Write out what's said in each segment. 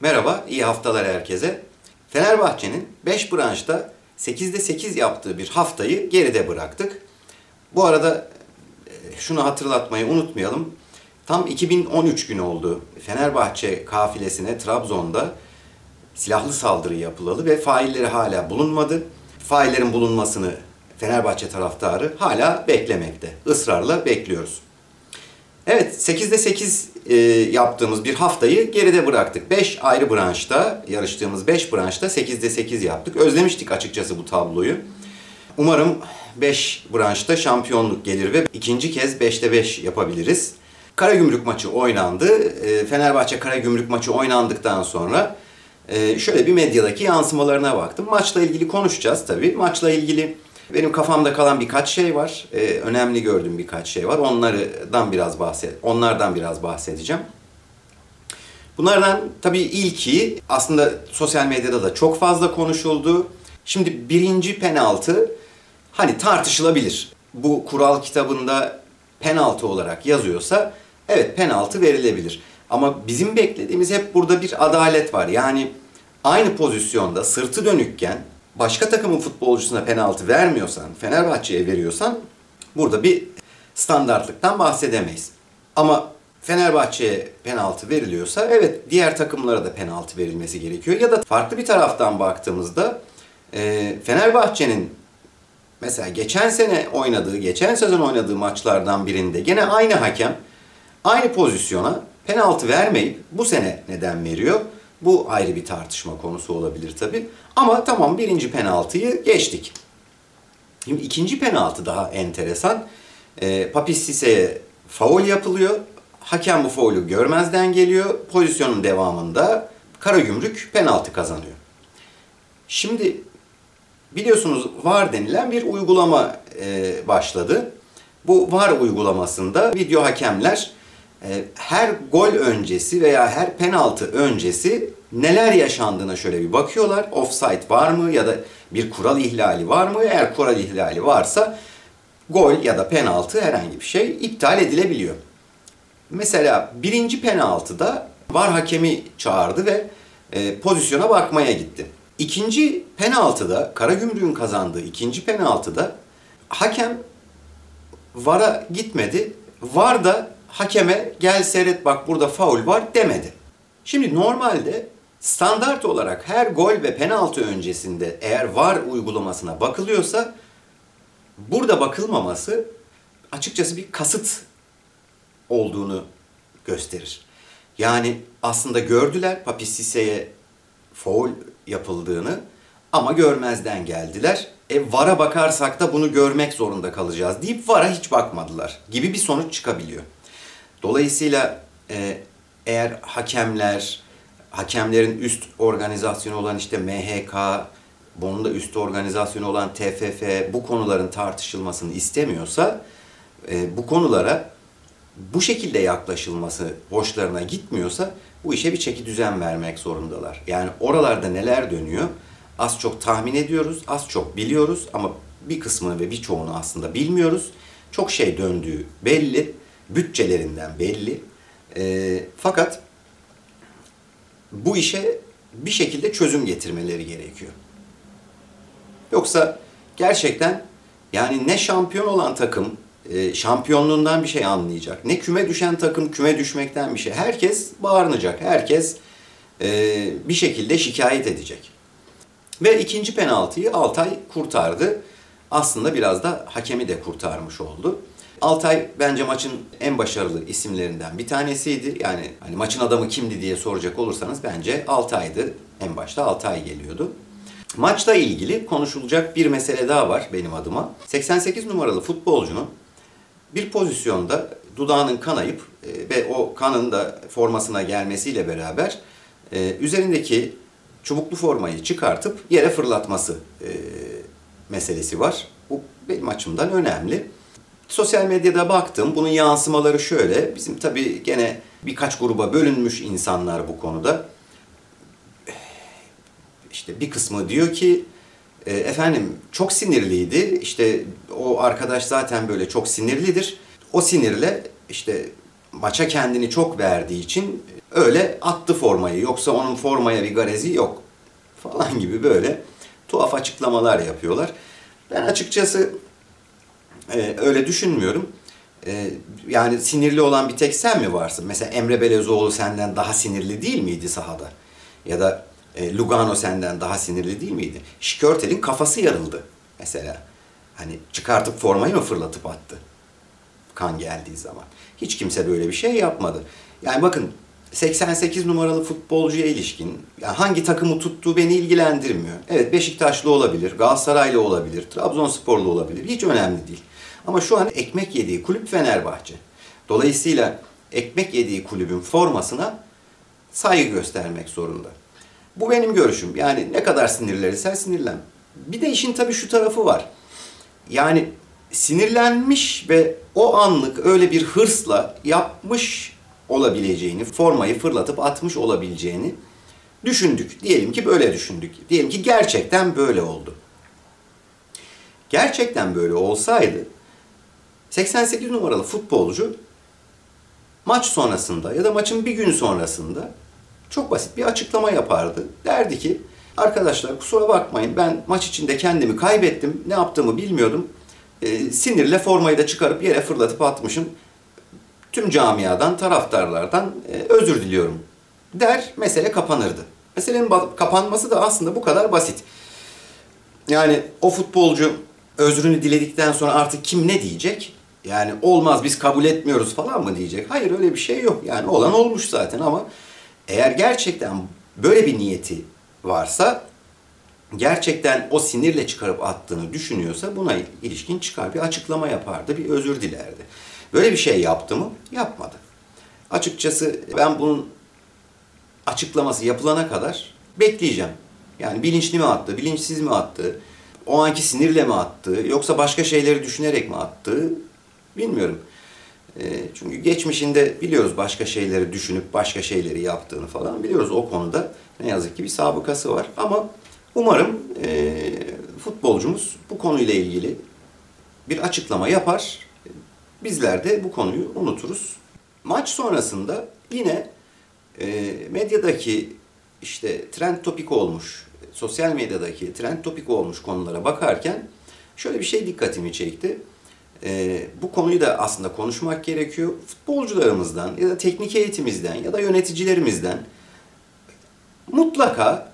Merhaba, iyi haftalar herkese. Fenerbahçe'nin 5 branşta 8'de 8 yaptığı bir haftayı geride bıraktık. Bu arada e, şunu hatırlatmayı unutmayalım. Tam 2013 günü oldu. Fenerbahçe kafilesine Trabzon'da silahlı saldırı yapılalı ve failleri hala bulunmadı. Faillerin bulunmasını Fenerbahçe taraftarı hala beklemekte. Israrla bekliyoruz. Evet 8'de 8 e, yaptığımız bir haftayı geride bıraktık. 5 ayrı branşta yarıştığımız 5 branşta 8'de 8 yaptık. Özlemiştik açıkçası bu tabloyu. Umarım 5 branşta şampiyonluk gelir ve ikinci kez 5'te 5 yapabiliriz. Karagümrük maçı oynandı. E, Fenerbahçe Karagümrük maçı oynandıktan sonra e, şöyle bir medyadaki yansımalarına baktım. Maçla ilgili konuşacağız tabii. Maçla ilgili benim kafamda kalan birkaç şey var. Ee, önemli gördüğüm birkaç şey var. Onlardan biraz bahset, onlardan biraz bahsedeceğim. Bunlardan tabii ilki aslında sosyal medyada da çok fazla konuşuldu. Şimdi birinci penaltı hani tartışılabilir. Bu kural kitabında penaltı olarak yazıyorsa evet penaltı verilebilir. Ama bizim beklediğimiz hep burada bir adalet var. Yani aynı pozisyonda sırtı dönükken başka takımın futbolcusuna penaltı vermiyorsan, Fenerbahçe'ye veriyorsan burada bir standartlıktan bahsedemeyiz. Ama Fenerbahçe'ye penaltı veriliyorsa evet diğer takımlara da penaltı verilmesi gerekiyor. Ya da farklı bir taraftan baktığımızda e, Fenerbahçe'nin mesela geçen sene oynadığı, geçen sezon oynadığı maçlardan birinde gene aynı hakem aynı pozisyona penaltı vermeyip bu sene neden veriyor? Bu ayrı bir tartışma konusu olabilir tabi. Ama tamam birinci penaltıyı geçtik. Şimdi ikinci penaltı daha enteresan. E, Papis Sise'ye faul yapılıyor. Hakem bu faulü görmezden geliyor. Pozisyonun devamında Karagümrük penaltı kazanıyor. Şimdi biliyorsunuz VAR denilen bir uygulama e, başladı. Bu VAR uygulamasında video hakemler her gol öncesi veya her penaltı öncesi neler yaşandığına şöyle bir bakıyorlar. Offside var mı ya da bir kural ihlali var mı? Eğer kural ihlali varsa gol ya da penaltı herhangi bir şey iptal edilebiliyor. Mesela birinci penaltıda var hakemi çağırdı ve e, pozisyona bakmaya gitti. İkinci penaltıda, Karagümrük'ün kazandığı ikinci penaltıda hakem VAR'a gitmedi. VAR da hakeme gel seyret bak burada faul var demedi. Şimdi normalde standart olarak her gol ve penaltı öncesinde eğer var uygulamasına bakılıyorsa burada bakılmaması açıkçası bir kasıt olduğunu gösterir. Yani aslında gördüler Papis Sisse'ye faul yapıldığını ama görmezden geldiler. E VAR'a bakarsak da bunu görmek zorunda kalacağız deyip VAR'a hiç bakmadılar gibi bir sonuç çıkabiliyor. Dolayısıyla e, eğer hakemler, hakemlerin üst organizasyonu olan işte MHK, bunun da üst organizasyonu olan TFF bu konuların tartışılmasını istemiyorsa e, bu konulara bu şekilde yaklaşılması hoşlarına gitmiyorsa bu işe bir çeki düzen vermek zorundalar. Yani oralarda neler dönüyor az çok tahmin ediyoruz, az çok biliyoruz ama bir kısmını ve birçoğunu aslında bilmiyoruz. Çok şey döndüğü belli bütçelerinden belli. E, fakat bu işe bir şekilde çözüm getirmeleri gerekiyor. Yoksa gerçekten yani ne şampiyon olan takım e, şampiyonluğundan bir şey anlayacak. Ne küme düşen takım küme düşmekten bir şey. Herkes bağırınacak. Herkes e, bir şekilde şikayet edecek. Ve ikinci penaltıyı Altay kurtardı. Aslında biraz da hakemi de kurtarmış oldu. Altay bence maçın en başarılı isimlerinden bir tanesiydi. Yani hani maçın adamı kimdi diye soracak olursanız bence Altay'dı. En başta Altay geliyordu. Maçla ilgili konuşulacak bir mesele daha var benim adıma. 88 numaralı futbolcunun bir pozisyonda dudağının kanayıp e, ve o kanın da formasına gelmesiyle beraber e, üzerindeki çubuklu formayı çıkartıp yere fırlatması e, meselesi var. Bu benim açımdan önemli. Sosyal medyada baktım. Bunun yansımaları şöyle. Bizim tabii gene birkaç gruba bölünmüş insanlar bu konuda. İşte bir kısmı diyor ki e, efendim çok sinirliydi. İşte o arkadaş zaten böyle çok sinirlidir. O sinirle işte maça kendini çok verdiği için öyle attı formayı. Yoksa onun formaya bir garezi yok falan gibi böyle tuhaf açıklamalar yapıyorlar. Ben açıkçası e, öyle düşünmüyorum. E, yani sinirli olan bir tek sen mi varsın? Mesela Emre Belezoğlu senden daha sinirli değil miydi sahada? Ya da e, Lugano senden daha sinirli değil miydi? Şikörtel'in kafası yarıldı mesela. Hani çıkartıp formayı mı fırlatıp attı? Kan geldiği zaman. Hiç kimse böyle bir şey yapmadı. Yani bakın 88 numaralı futbolcuya ilişkin yani hangi takımı tuttuğu beni ilgilendirmiyor. Evet Beşiktaşlı olabilir, Galatasaraylı olabilir, Trabzonsporlu olabilir. Hiç önemli değil. Ama şu an ekmek yediği kulüp Fenerbahçe. Dolayısıyla ekmek yediği kulübün formasına saygı göstermek zorunda. Bu benim görüşüm. Yani ne kadar sinirlenirsen sinirlen. Bir de işin tabii şu tarafı var. Yani sinirlenmiş ve o anlık öyle bir hırsla yapmış olabileceğini, formayı fırlatıp atmış olabileceğini düşündük. Diyelim ki böyle düşündük. Diyelim ki gerçekten böyle oldu. Gerçekten böyle olsaydı 88 numaralı futbolcu maç sonrasında ya da maçın bir gün sonrasında çok basit bir açıklama yapardı. Derdi ki arkadaşlar kusura bakmayın ben maç içinde kendimi kaybettim. Ne yaptığımı bilmiyordum. E, sinirle formayı da çıkarıp yere fırlatıp atmışım. Tüm camiadan, taraftarlardan e, özür diliyorum der mesele kapanırdı. Meselenin kapanması da aslında bu kadar basit. Yani o futbolcu özrünü diledikten sonra artık kim ne diyecek? Yani olmaz biz kabul etmiyoruz falan mı diyecek? Hayır öyle bir şey yok. Yani olan olmuş zaten ama eğer gerçekten böyle bir niyeti varsa gerçekten o sinirle çıkarıp attığını düşünüyorsa buna ilişkin çıkar bir açıklama yapardı, bir özür dilerdi. Böyle bir şey yaptı mı? Yapmadı. Açıkçası ben bunun açıklaması yapılana kadar bekleyeceğim. Yani bilinçli mi attı, bilinçsiz mi attı, o anki sinirle mi attı, yoksa başka şeyleri düşünerek mi attı bilmiyorum. E, çünkü geçmişinde biliyoruz başka şeyleri düşünüp başka şeyleri yaptığını falan biliyoruz o konuda. Ne yazık ki bir sabıkası var ama umarım e, futbolcumuz bu konuyla ilgili bir açıklama yapar. Bizler de bu konuyu unuturuz. Maç sonrasında yine e, medyadaki işte trend topik olmuş, sosyal medyadaki trend topik olmuş konulara bakarken şöyle bir şey dikkatimi çekti. E, bu konuyu da aslında konuşmak gerekiyor. Futbolcularımızdan ya da teknik eğitimizden ya da yöneticilerimizden mutlaka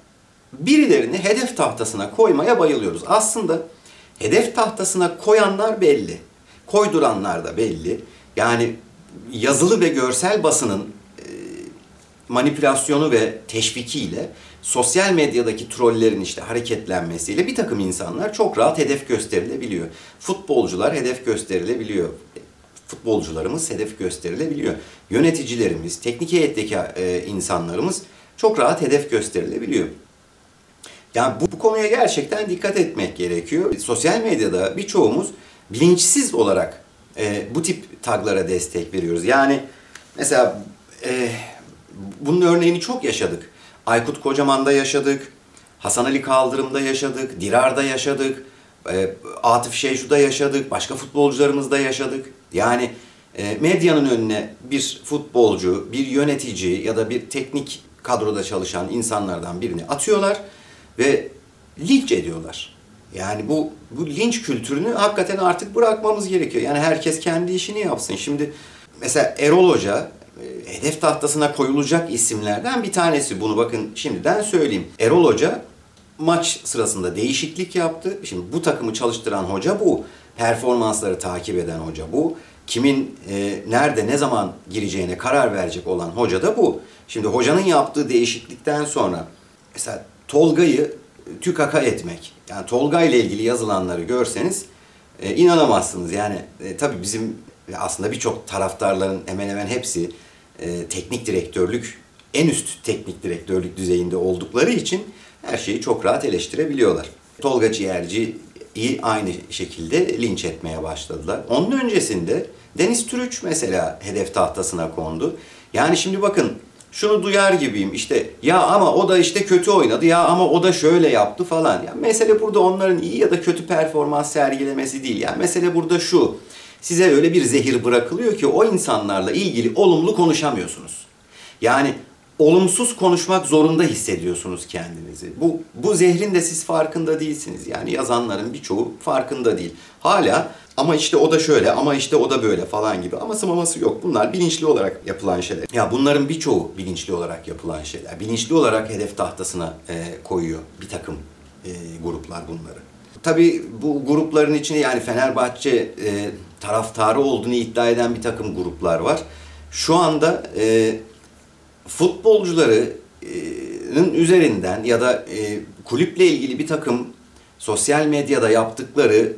birilerini hedef tahtasına koymaya bayılıyoruz. Aslında hedef tahtasına koyanlar belli. Koyduranlar da belli. Yani yazılı ve görsel basının e, manipülasyonu ve teşvikiyle sosyal medyadaki trollerin işte hareketlenmesiyle bir takım insanlar çok rahat hedef gösterilebiliyor. Futbolcular hedef gösterilebiliyor. Futbolcularımız hedef gösterilebiliyor. Yöneticilerimiz, teknik heyetteki e, insanlarımız çok rahat hedef gösterilebiliyor. Yani bu, bu konuya gerçekten dikkat etmek gerekiyor. Sosyal medyada birçoğumuz bilinçsiz olarak e, bu tip taglara destek veriyoruz. Yani mesela e, bunun örneğini çok yaşadık. Aykut Kocaman'da yaşadık, Hasan Ali Kaldırım'da yaşadık, Dirar'da yaşadık, e, Atıf Şeyşu'da yaşadık, başka futbolcularımızda yaşadık. Yani e, medyanın önüne bir futbolcu, bir yönetici ya da bir teknik kadroda çalışan insanlardan birini atıyorlar ve linç ediyorlar. Yani bu bu linç kültürünü hakikaten artık bırakmamız gerekiyor. Yani herkes kendi işini yapsın. Şimdi mesela Erol Hoca hedef tahtasına koyulacak isimlerden bir tanesi. Bunu bakın şimdiden söyleyeyim. Erol Hoca maç sırasında değişiklik yaptı. Şimdi bu takımı çalıştıran hoca bu. Performansları takip eden hoca bu. Kimin e, nerede ne zaman gireceğine karar verecek olan hoca da bu. Şimdi hocanın yaptığı değişiklikten sonra mesela Tolga'yı tükaka etmek. Yani Tolga ile ilgili yazılanları görseniz e, inanamazsınız. Yani e, tabii bizim aslında birçok taraftarların hemen hemen hepsi e, teknik direktörlük, en üst teknik direktörlük düzeyinde oldukları için her şeyi çok rahat eleştirebiliyorlar. Tolga Ciğerci'yi aynı şekilde linç etmeye başladılar. Onun öncesinde Deniz Türüç mesela hedef tahtasına kondu. Yani şimdi bakın şunu duyar gibiyim işte ya ama o da işte kötü oynadı ya ama o da şöyle yaptı falan. Yani mesele burada onların iyi ya da kötü performans sergilemesi değil. Yani mesele burada şu. Size öyle bir zehir bırakılıyor ki o insanlarla ilgili olumlu konuşamıyorsunuz. Yani olumsuz konuşmak zorunda hissediyorsunuz kendinizi. Bu bu zehrin de siz farkında değilsiniz. Yani yazanların birçoğu farkında değil. Hala ama işte o da şöyle ama işte o da böyle falan gibi ama sımaması yok. Bunlar bilinçli olarak yapılan şeyler. Ya bunların birçoğu bilinçli olarak yapılan şeyler. Bilinçli olarak hedef tahtasına e, koyuyor bir takım e, gruplar bunları. Tabii bu grupların içinde yani Fenerbahçe e, taraftarı olduğunu iddia eden bir takım gruplar var. Şu anda e, futbolcuların üzerinden ya da e, kulüple ilgili bir takım sosyal medyada yaptıkları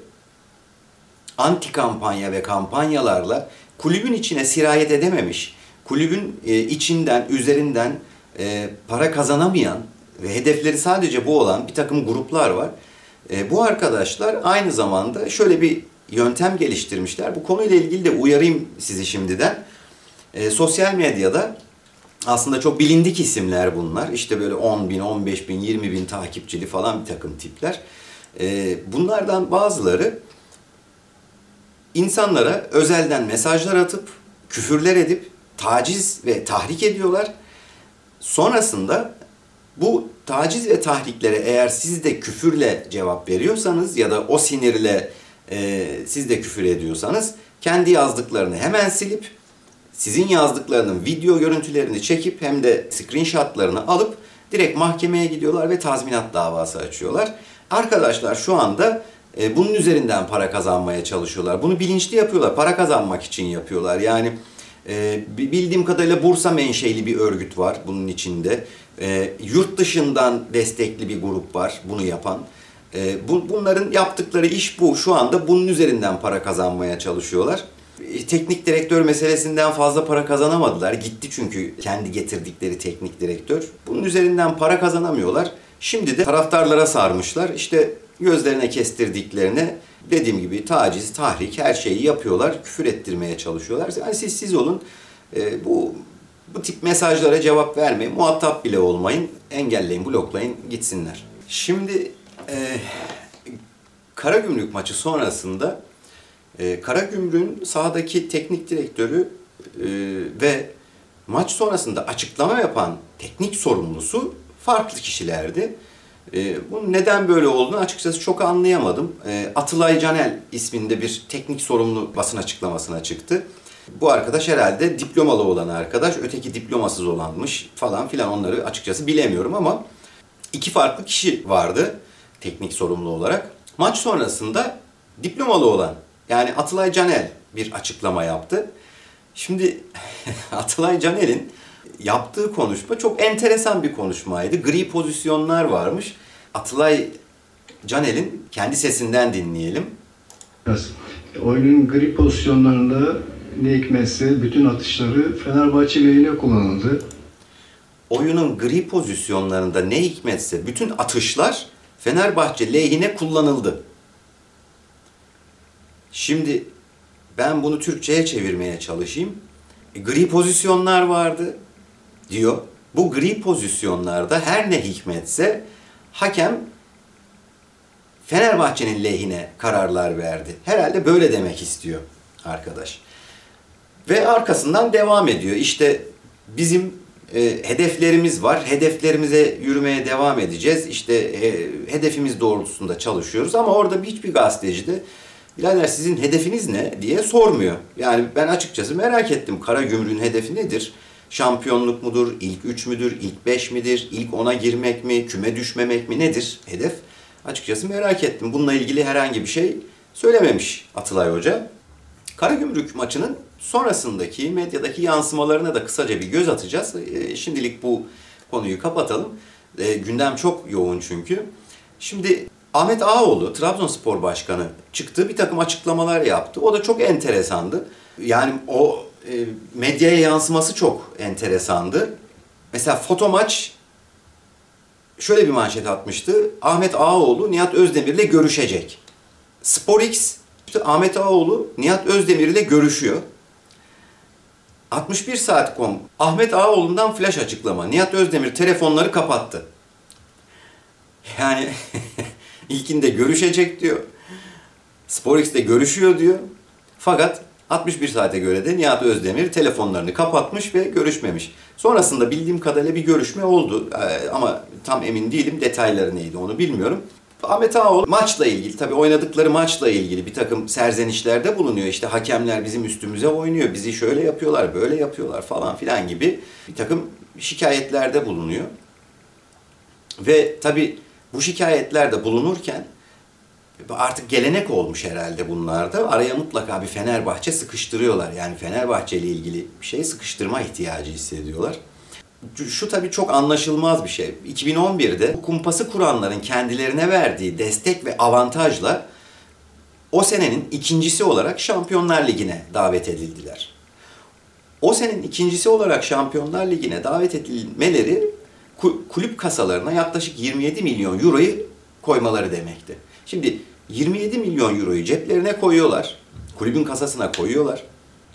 anti kampanya ve kampanyalarla kulübün içine sirayet edememiş, kulübün e, içinden, üzerinden e, para kazanamayan ve hedefleri sadece bu olan bir takım gruplar var. E, bu arkadaşlar aynı zamanda şöyle bir yöntem geliştirmişler. Bu konuyla ilgili de uyarayım sizi şimdiden. E, sosyal medyada aslında çok bilindik isimler bunlar. İşte böyle 10 bin, 15 bin, 20 bin takipçili falan bir takım tipler. E, bunlardan bazıları insanlara özelden mesajlar atıp, küfürler edip, taciz ve tahrik ediyorlar. Sonrasında bu taciz ve tahriklere eğer siz de küfürle cevap veriyorsanız ya da o sinirle e, siz de küfür ediyorsanız kendi yazdıklarını hemen silip sizin yazdıklarının video görüntülerini çekip hem de screenshotlarını alıp direkt mahkemeye gidiyorlar ve tazminat davası açıyorlar. Arkadaşlar şu anda e, bunun üzerinden para kazanmaya çalışıyorlar. Bunu bilinçli yapıyorlar. Para kazanmak için yapıyorlar. Yani e, bildiğim kadarıyla Bursa menşeli bir örgüt var bunun içinde. E, yurt dışından destekli bir grup var bunu yapan. E, bu, bunların yaptıkları iş bu. Şu anda bunun üzerinden para kazanmaya çalışıyorlar. E, teknik direktör meselesinden fazla para kazanamadılar. Gitti çünkü kendi getirdikleri teknik direktör. Bunun üzerinden para kazanamıyorlar. Şimdi de taraftarlara sarmışlar. İşte gözlerine kestirdiklerine dediğim gibi taciz, tahrik her şeyi yapıyorlar. Küfür ettirmeye çalışıyorlar. Yani siz siz olun. E, bu bu tip mesajlara cevap vermeyin. Muhatap bile olmayın. Engelleyin, bloklayın, gitsinler. Şimdi e, Karagümrük maçı sonrasında e, Karagümrük'ün sahadaki teknik direktörü e, ve maç sonrasında açıklama yapan teknik sorumlusu farklı kişilerdi. E, bunun neden böyle olduğunu açıkçası çok anlayamadım. E, Atılay Canel isminde bir teknik sorumlu basın açıklamasına çıktı. Bu arkadaş herhalde diplomalı olan arkadaş, öteki diplomasız olanmış falan filan onları açıkçası bilemiyorum ama iki farklı kişi vardı teknik sorumlu olarak. Maç sonrasında diplomalı olan yani Atılay Canel bir açıklama yaptı. Şimdi Atılay Canel'in yaptığı konuşma çok enteresan bir konuşmaydı. Gri pozisyonlar varmış. Atılay Canel'in kendi sesinden dinleyelim. Biraz. Oyunun gri pozisyonlarında ne hikmetse bütün atışları Fenerbahçe lehine kullanıldı. Oyunun gri pozisyonlarında ne hikmetse bütün atışlar Fenerbahçe lehine kullanıldı. Şimdi ben bunu Türkçe'ye çevirmeye çalışayım. E, gri pozisyonlar vardı diyor. Bu gri pozisyonlarda her ne hikmetse hakem Fenerbahçe'nin lehine kararlar verdi. Herhalde böyle demek istiyor arkadaş. Ve arkasından devam ediyor. İşte bizim e, hedeflerimiz var. Hedeflerimize yürümeye devam edeceğiz. İşte e, hedefimiz doğrultusunda çalışıyoruz. Ama orada hiçbir gazeteci de birader sizin hedefiniz ne diye sormuyor. Yani ben açıkçası merak ettim. Kara Gümrük'ün hedefi nedir? Şampiyonluk mudur? İlk üç müdür? İlk beş midir? İlk ona girmek mi? Küme düşmemek mi? Nedir hedef? Açıkçası merak ettim. Bununla ilgili herhangi bir şey söylememiş Atılay Hoca. Karagümrük maçının sonrasındaki medyadaki yansımalarına da kısaca bir göz atacağız. E, şimdilik bu konuyu kapatalım. E, gündem çok yoğun çünkü. Şimdi Ahmet Ağaoğlu, Trabzonspor Başkanı çıktı. Bir takım açıklamalar yaptı. O da çok enteresandı. Yani o e, medyaya yansıması çok enteresandı. Mesela foto maç şöyle bir manşet atmıştı. Ahmet Ağaoğlu Nihat Özdemir'le görüşecek. SporX işte Ahmet Ağaoğlu Nihat Özdemir ile görüşüyor. 61 saat.com Ahmet Ağaoğlu'ndan flash açıklama. Nihat Özdemir telefonları kapattı. Yani ilkinde görüşecek diyor. SporX'te görüşüyor diyor. Fakat 61 saate göre de Nihat Özdemir telefonlarını kapatmış ve görüşmemiş. Sonrasında bildiğim kadarıyla bir görüşme oldu Ee, ama tam emin değilim detayları neydi onu bilmiyorum. Ahmet Ağaoğlu maçla ilgili tabii oynadıkları maçla ilgili bir takım serzenişlerde bulunuyor. İşte hakemler bizim üstümüze oynuyor, bizi şöyle yapıyorlar, böyle yapıyorlar falan filan gibi bir takım şikayetlerde bulunuyor. Ve tabii bu şikayetlerde bulunurken artık gelenek olmuş herhalde bunlarda. Araya mutlaka bir Fenerbahçe sıkıştırıyorlar. Yani Fenerbahçe ile ilgili bir şey sıkıştırma ihtiyacı hissediyorlar. Şu tabii çok anlaşılmaz bir şey. 2011'de bu kumpası kuranların kendilerine verdiği destek ve avantajla o senenin ikincisi olarak Şampiyonlar Ligi'ne davet edildiler. O senenin ikincisi olarak Şampiyonlar Ligi'ne davet edilmeleri kulüp kasalarına yaklaşık 27 milyon euroyu koymaları demekti. Şimdi 27 milyon euroyu ceplerine koyuyorlar. Kulübün kasasına koyuyorlar.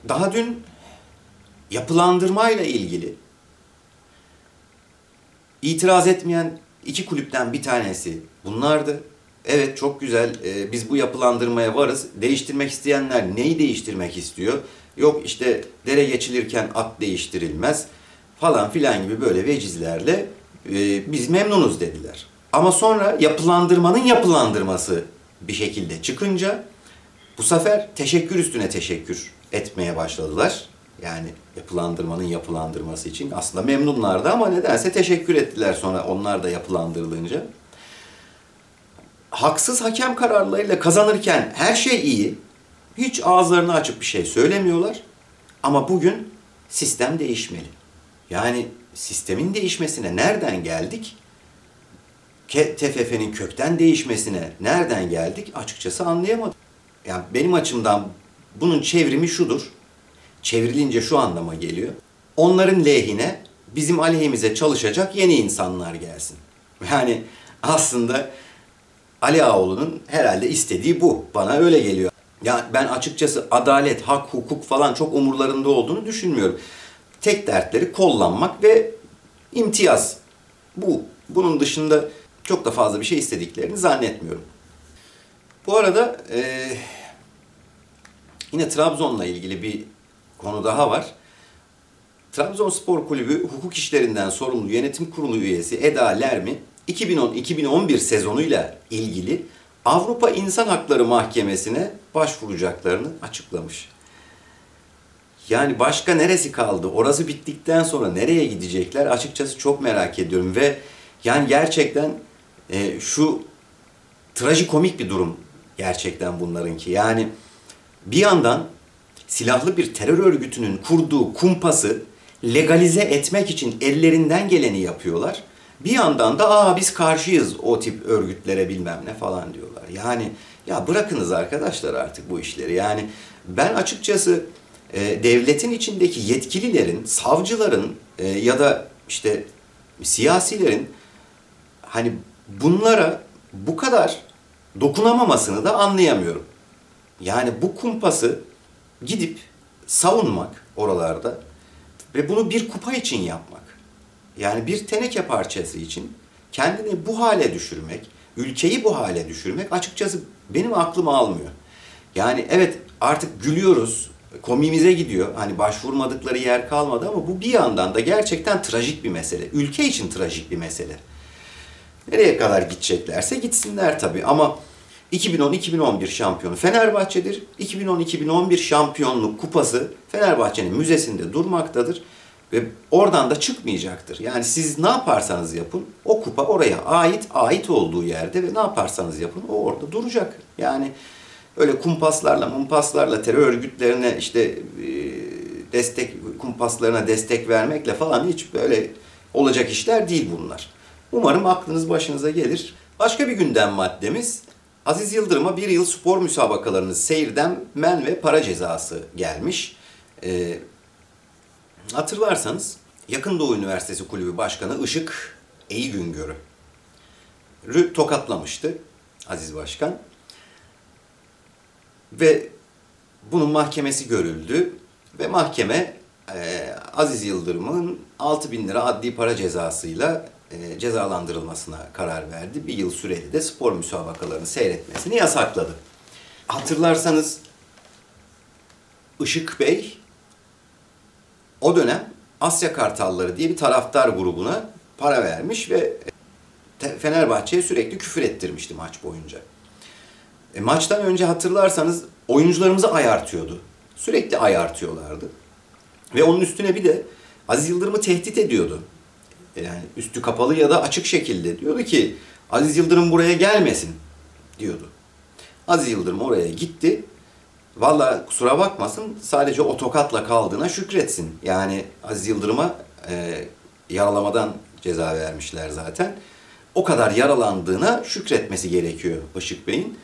Daha dün yapılandırmayla ilgili itiraz etmeyen iki kulüpten bir tanesi bunlardı. Evet çok güzel ee, biz bu yapılandırmaya varız. Değiştirmek isteyenler neyi değiştirmek istiyor? Yok işte dere geçilirken at değiştirilmez falan filan gibi böyle vecizlerle e, biz memnunuz dediler. Ama sonra yapılandırmanın yapılandırması bir şekilde çıkınca bu sefer teşekkür üstüne teşekkür etmeye başladılar. Yani yapılandırmanın yapılandırması için aslında memnunlardı ama nedense teşekkür ettiler sonra onlar da yapılandırılınca. Haksız hakem kararlarıyla kazanırken her şey iyi. Hiç ağızlarını açıp bir şey söylemiyorlar. Ama bugün sistem değişmeli. Yani sistemin değişmesine nereden geldik? TFF'nin kökten değişmesine nereden geldik açıkçası anlayamadım. Yani benim açımdan bunun çevrimi şudur. Çevrilince şu anlama geliyor. Onların lehine bizim aleyhimize çalışacak yeni insanlar gelsin. Yani aslında Ali Ağoğlu'nun herhalde istediği bu. Bana öyle geliyor. Ya ben açıkçası adalet, hak, hukuk falan çok umurlarında olduğunu düşünmüyorum. Tek dertleri kollanmak ve imtiyaz. Bu. Bunun dışında çok da fazla bir şey istediklerini zannetmiyorum. Bu arada e, yine Trabzon'la ilgili bir konu daha var. Trabzonspor Kulübü hukuk işlerinden sorumlu yönetim kurulu üyesi Eda Lermi 2010-2011 sezonuyla ilgili Avrupa İnsan Hakları Mahkemesi'ne başvuracaklarını açıklamış. Yani başka neresi kaldı? Orası bittikten sonra nereye gidecekler? Açıkçası çok merak ediyorum ve yani gerçekten e, şu trajikomik bir durum gerçekten bunlarınki. Yani bir yandan silahlı bir terör örgütünün kurduğu kumpası legalize etmek için ellerinden geleni yapıyorlar. Bir yandan da aa biz karşıyız o tip örgütlere bilmem ne falan diyorlar. Yani ya bırakınız arkadaşlar artık bu işleri. Yani ben açıkçası e, devletin içindeki yetkililerin, savcıların e, ya da işte siyasilerin hani bunlara bu kadar dokunamamasını da anlayamıyorum. Yani bu kumpası gidip savunmak oralarda ve bunu bir kupa için yapmak. Yani bir teneke parçası için kendini bu hale düşürmek, ülkeyi bu hale düşürmek açıkçası benim aklım almıyor. Yani evet artık gülüyoruz, komimize gidiyor. Hani başvurmadıkları yer kalmadı ama bu bir yandan da gerçekten trajik bir mesele. Ülke için trajik bir mesele. Nereye kadar gideceklerse gitsinler tabii ama 2010-2011 şampiyonu Fenerbahçe'dir. 2010-2011 şampiyonluk kupası Fenerbahçe'nin müzesinde durmaktadır ve oradan da çıkmayacaktır. Yani siz ne yaparsanız yapın o kupa oraya ait, ait olduğu yerde ve ne yaparsanız yapın o orada duracak. Yani öyle kumpaslarla, mumpaslarla terör örgütlerine işte e, destek kumpaslarına destek vermekle falan hiç böyle olacak işler değil bunlar. Umarım aklınız başınıza gelir. Başka bir gündem maddemiz Aziz Yıldırım'a bir yıl spor müsabakalarını seyirden men ve para cezası gelmiş. Ee, hatırlarsanız Yakın Doğu Üniversitesi Kulübü Başkanı Işık İyi Güngör'ü Rü tokatlamıştı Aziz Başkan. Ve bunun mahkemesi görüldü ve mahkeme e, Aziz Yıldırım'ın 6 bin lira adli para cezasıyla e, cezalandırılmasına karar verdi. Bir yıl süreli de spor müsabakalarını seyretmesini yasakladı. Hatırlarsanız Işık Bey o dönem Asya Kartalları diye bir taraftar grubuna para vermiş ve Fenerbahçe'ye sürekli küfür ettirmişti maç boyunca. E, maçtan önce hatırlarsanız oyuncularımızı ayartıyordu. Sürekli ayartıyorlardı. Ve onun üstüne bir de Aziz Yıldırım'ı tehdit ediyordu. Yani üstü kapalı ya da açık şekilde diyordu ki Aziz Yıldırım buraya gelmesin diyordu. Aziz Yıldırım oraya gitti. Valla kusura bakmasın sadece o tokatla kaldığına şükretsin. Yani Aziz Yıldırım'a e, yaralamadan ceza vermişler zaten. O kadar yaralandığına şükretmesi gerekiyor Işık Bey'in.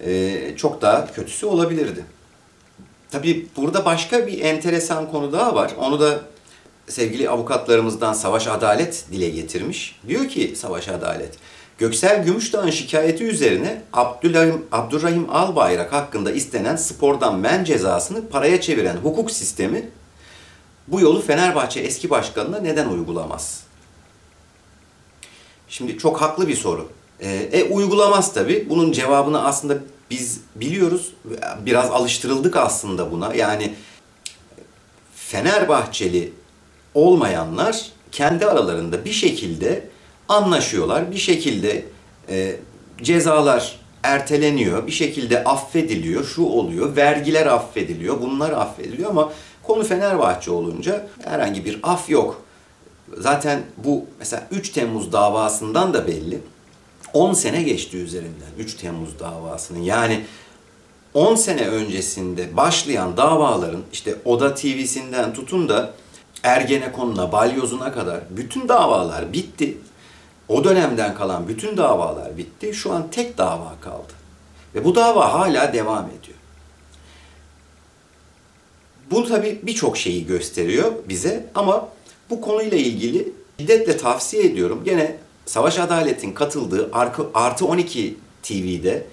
E, çok daha kötüsü olabilirdi. Tabii burada başka bir enteresan konu daha var. Onu da sevgili avukatlarımızdan Savaş Adalet dile getirmiş. Diyor ki Savaş Adalet, Göksel Gümüşdağ'ın şikayeti üzerine Abdülrahim, Abdurrahim Albayrak hakkında istenen spordan men cezasını paraya çeviren hukuk sistemi bu yolu Fenerbahçe eski başkanına neden uygulamaz? Şimdi çok haklı bir soru. E, e uygulamaz tabii. Bunun cevabını aslında biz biliyoruz. Biraz alıştırıldık aslında buna. Yani Fenerbahçeli olmayanlar kendi aralarında bir şekilde anlaşıyorlar. Bir şekilde e, cezalar erteleniyor, bir şekilde affediliyor, şu oluyor, vergiler affediliyor, bunlar affediliyor ama konu Fenerbahçe olunca herhangi bir af yok. Zaten bu mesela 3 Temmuz davasından da belli. 10 sene geçti üzerinden 3 Temmuz davasının. Yani 10 sene öncesinde başlayan davaların işte Oda TV'sinden tutun da Ergenekon'una, Balyoz'una kadar bütün davalar bitti. O dönemden kalan bütün davalar bitti. Şu an tek dava kaldı. Ve bu dava hala devam ediyor. Bu tabii birçok şeyi gösteriyor bize ama bu konuyla ilgili şiddetle tavsiye ediyorum. Gene Savaş Adalet'in katıldığı Artı 12 TV'de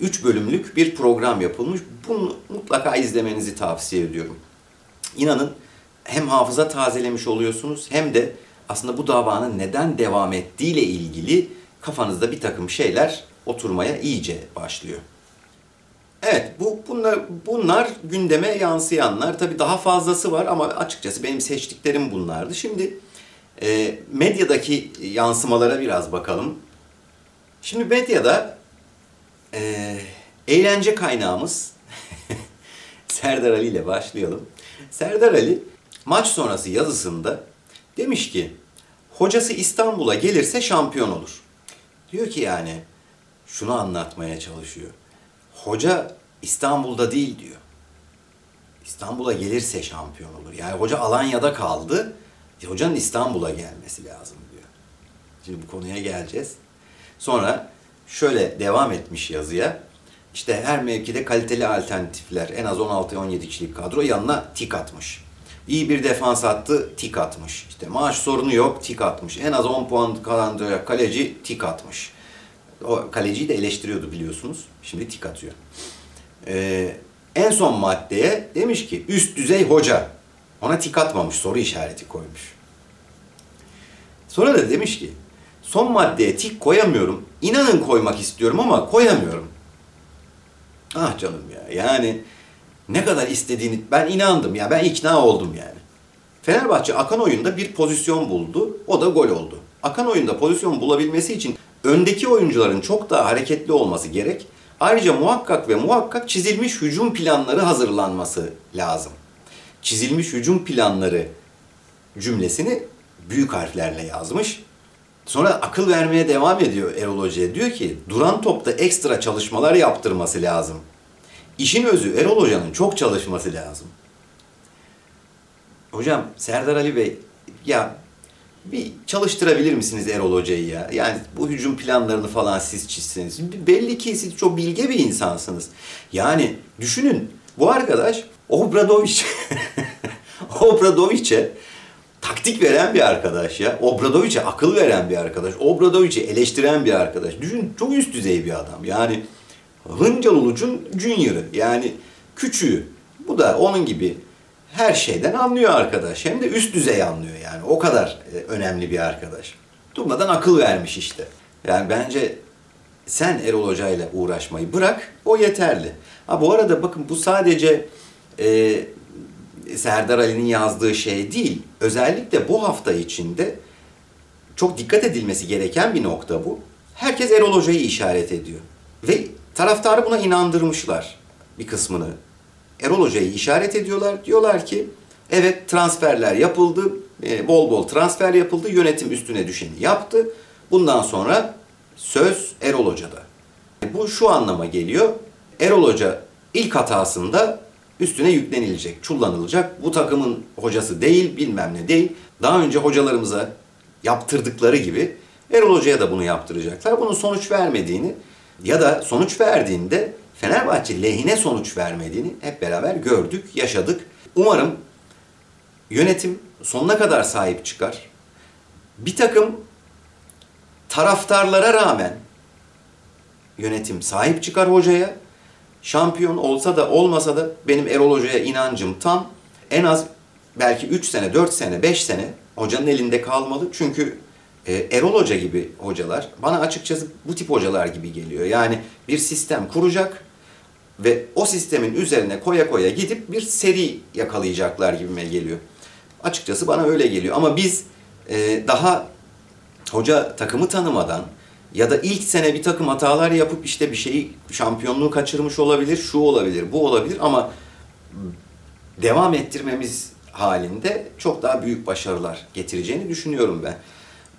3 e, bölümlük bir program yapılmış. Bunu mutlaka izlemenizi tavsiye ediyorum. İnanın hem hafıza tazelemiş oluyorsunuz hem de aslında bu davanın neden devam ettiğiyle ilgili kafanızda bir takım şeyler oturmaya iyice başlıyor. Evet, bu bunlar bunlar gündeme yansıyanlar. Tabii daha fazlası var ama açıkçası benim seçtiklerim bunlardı. Şimdi e, medyadaki yansımalara biraz bakalım. Şimdi medyada e, eğlence kaynağımız Serdar Ali ile başlayalım. Serdar Ali maç sonrası yazısında demiş ki hocası İstanbul'a gelirse şampiyon olur. Diyor ki yani şunu anlatmaya çalışıyor. Hoca İstanbul'da değil diyor. İstanbul'a gelirse şampiyon olur. Yani hoca Alanya'da kaldı. Hocanın İstanbul'a gelmesi lazım diyor. Şimdi bu konuya geleceğiz. Sonra şöyle devam etmiş yazıya. İşte her mevkide kaliteli alternatifler, en az 16-17 kişilik kadro yanına tik atmış. İyi bir defans attı, tik atmış. İşte maaş sorunu yok, tik atmış. En az 10 puan kazandıracak kaleci tik atmış. O kaleciyi de eleştiriyordu biliyorsunuz. Şimdi tik atıyor. Ee, en son maddeye demiş ki üst düzey hoca. Ona tik atmamış, soru işareti koymuş. Sonra da demiş ki son maddeye tik koyamıyorum. İnanın koymak istiyorum ama koyamıyorum. Ah canım ya yani ne kadar istediğini ben inandım ya ben ikna oldum yani. Fenerbahçe akan oyunda bir pozisyon buldu. O da gol oldu. Akan oyunda pozisyon bulabilmesi için öndeki oyuncuların çok daha hareketli olması gerek. Ayrıca muhakkak ve muhakkak çizilmiş hücum planları hazırlanması lazım. Çizilmiş hücum planları cümlesini büyük harflerle yazmış. Sonra akıl vermeye devam ediyor Erol Hoca'ya. Diyor ki duran topta ekstra çalışmalar yaptırması lazım. İşin özü Erol Hoca'nın çok çalışması lazım. Hocam Serdar Ali Bey ya bir çalıştırabilir misiniz Erol Hoca'yı ya? Yani bu hücum planlarını falan siz çizseniz. Belli ki siz çok bilge bir insansınız. Yani düşünün bu arkadaş Obradoviç Obradoviç'e taktik veren bir arkadaş ya. Obradoviç'e akıl veren bir arkadaş. Obradoviç'i eleştiren bir arkadaş. Düşün çok üst düzey bir adam. Yani Hıncal Uluç'un junior'ı yani küçüğü. Bu da onun gibi her şeyden anlıyor arkadaş. Hem de üst düzey anlıyor yani. O kadar e, önemli bir arkadaş. Durmadan akıl vermiş işte. Yani bence sen Erol Hoca ile uğraşmayı bırak. O yeterli. Ha bu arada bakın bu sadece e, Serdar Ali'nin yazdığı şey değil. Özellikle bu hafta içinde çok dikkat edilmesi gereken bir nokta bu. Herkes Erol Hoca'yı işaret ediyor. Ve taraftarı buna inandırmışlar bir kısmını. Erol Hoca'yı işaret ediyorlar. Diyorlar ki evet transferler yapıldı. e, Bol bol transfer yapıldı. Yönetim üstüne düşeni yaptı. Bundan sonra söz Erol Hoca'da. Bu şu anlama geliyor. Erol Hoca ilk hatasında üstüne yüklenilecek, çullanılacak. Bu takımın hocası değil, bilmem ne değil. Daha önce hocalarımıza yaptırdıkları gibi Erol Hoca'ya da bunu yaptıracaklar. Bunun sonuç vermediğini ya da sonuç verdiğinde Fenerbahçe lehine sonuç vermediğini hep beraber gördük, yaşadık. Umarım yönetim sonuna kadar sahip çıkar. Bir takım taraftarlara rağmen yönetim sahip çıkar hocaya. Şampiyon olsa da olmasa da benim Erol Hoca'ya inancım tam. En az belki 3 sene, 4 sene, 5 sene hocanın elinde kalmalı. Çünkü e, Erol Hoca gibi hocalar bana açıkçası bu tip hocalar gibi geliyor. Yani bir sistem kuracak ve o sistemin üzerine koya koya gidip bir seri yakalayacaklar gibime geliyor. Açıkçası bana öyle geliyor. Ama biz e, daha hoca takımı tanımadan ya da ilk sene bir takım hatalar yapıp işte bir şeyi şampiyonluğu kaçırmış olabilir, şu olabilir, bu olabilir ama devam ettirmemiz halinde çok daha büyük başarılar getireceğini düşünüyorum ben.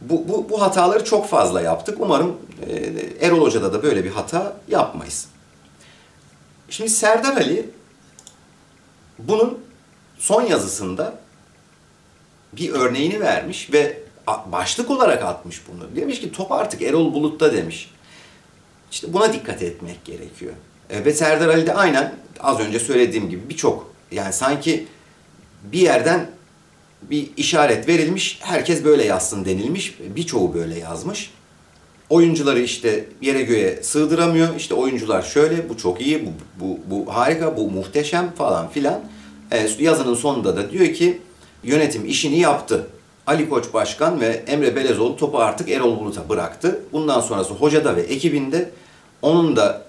Bu, bu, bu hataları çok fazla yaptık. Umarım e, Erol Hoca'da da böyle bir hata yapmayız. Şimdi Serdar Ali bunun son yazısında bir örneğini vermiş ve başlık olarak atmış bunu. Demiş ki top artık Erol Bulut'ta demiş. İşte buna dikkat etmek gerekiyor. E, ve Serdar Ali de aynen az önce söylediğim gibi birçok yani sanki bir yerden bir işaret verilmiş, herkes böyle yazsın denilmiş. Birçoğu böyle yazmış. Oyuncuları işte yere göğe sığdıramıyor. İşte oyuncular şöyle, bu çok iyi, bu, bu, bu harika, bu muhteşem falan filan. E, yazının sonunda da diyor ki yönetim işini yaptı. Ali Koç Başkan ve Emre Belezoğlu topu artık Erol Bulut'a bıraktı. Bundan sonrası hocada ve ekibinde onun da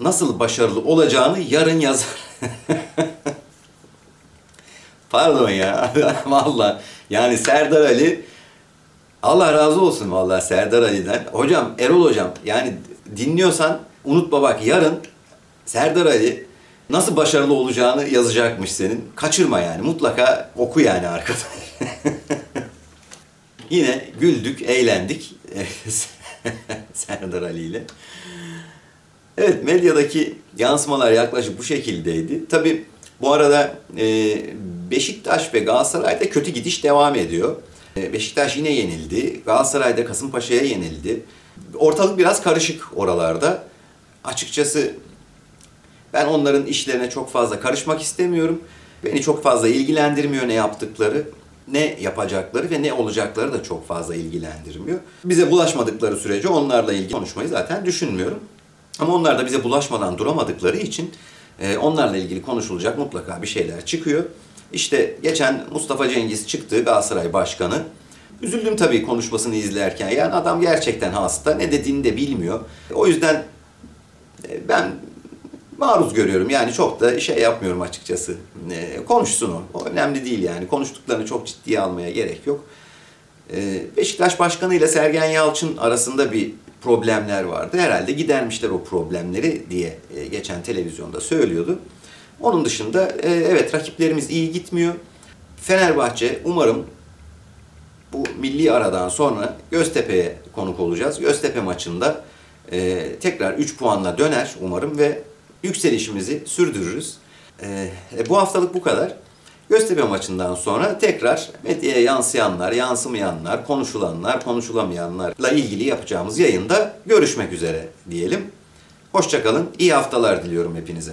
nasıl başarılı olacağını yarın yazar. Pardon ya. Valla. Yani Serdar Ali Allah razı olsun vallahi Serdar Ali'den. Hocam Erol hocam yani dinliyorsan unutma bak yarın Serdar Ali nasıl başarılı olacağını yazacakmış senin. Kaçırma yani mutlaka oku yani arkadaş. Yine güldük, eğlendik Serdar Ali ile. Evet medyadaki yansımalar yaklaşık bu şekildeydi. Tabi bu arada e, Beşiktaş ve Galatasaray'da kötü gidiş devam ediyor. E, Beşiktaş yine yenildi. Galatasaray'da Kasımpaşa'ya yenildi. Ortalık biraz karışık oralarda. Açıkçası ben onların işlerine çok fazla karışmak istemiyorum. Beni çok fazla ilgilendirmiyor ne yaptıkları, ne yapacakları ve ne olacakları da çok fazla ilgilendirmiyor. Bize bulaşmadıkları sürece onlarla ilgili konuşmayı zaten düşünmüyorum. Ama onlar da bize bulaşmadan duramadıkları için e, onlarla ilgili konuşulacak mutlaka bir şeyler çıkıyor. İşte geçen Mustafa Cengiz çıktı Galatasaray Başkanı. Üzüldüm tabii konuşmasını izlerken. Yani adam gerçekten hasta. Ne dediğini de bilmiyor. O yüzden e, ben maruz görüyorum. Yani çok da şey yapmıyorum açıkçası. E, konuşsun o. O önemli değil yani. Konuştuklarını çok ciddiye almaya gerek yok. E, Beşiktaş Başkanı ile Sergen Yalçın arasında bir problemler vardı. Herhalde gidermişler o problemleri diye geçen televizyonda söylüyordu. Onun dışında e, evet rakiplerimiz iyi gitmiyor. Fenerbahçe umarım bu milli aradan sonra Göztepe'ye konuk olacağız. Göztepe maçında e, tekrar 3 puanla döner umarım ve yükselişimizi sürdürürüz. E, bu haftalık bu kadar. Göztepe maçından sonra tekrar medyaya yansıyanlar, yansımayanlar, konuşulanlar, konuşulamayanlarla ilgili yapacağımız yayında görüşmek üzere diyelim. Hoşçakalın, iyi haftalar diliyorum hepinize.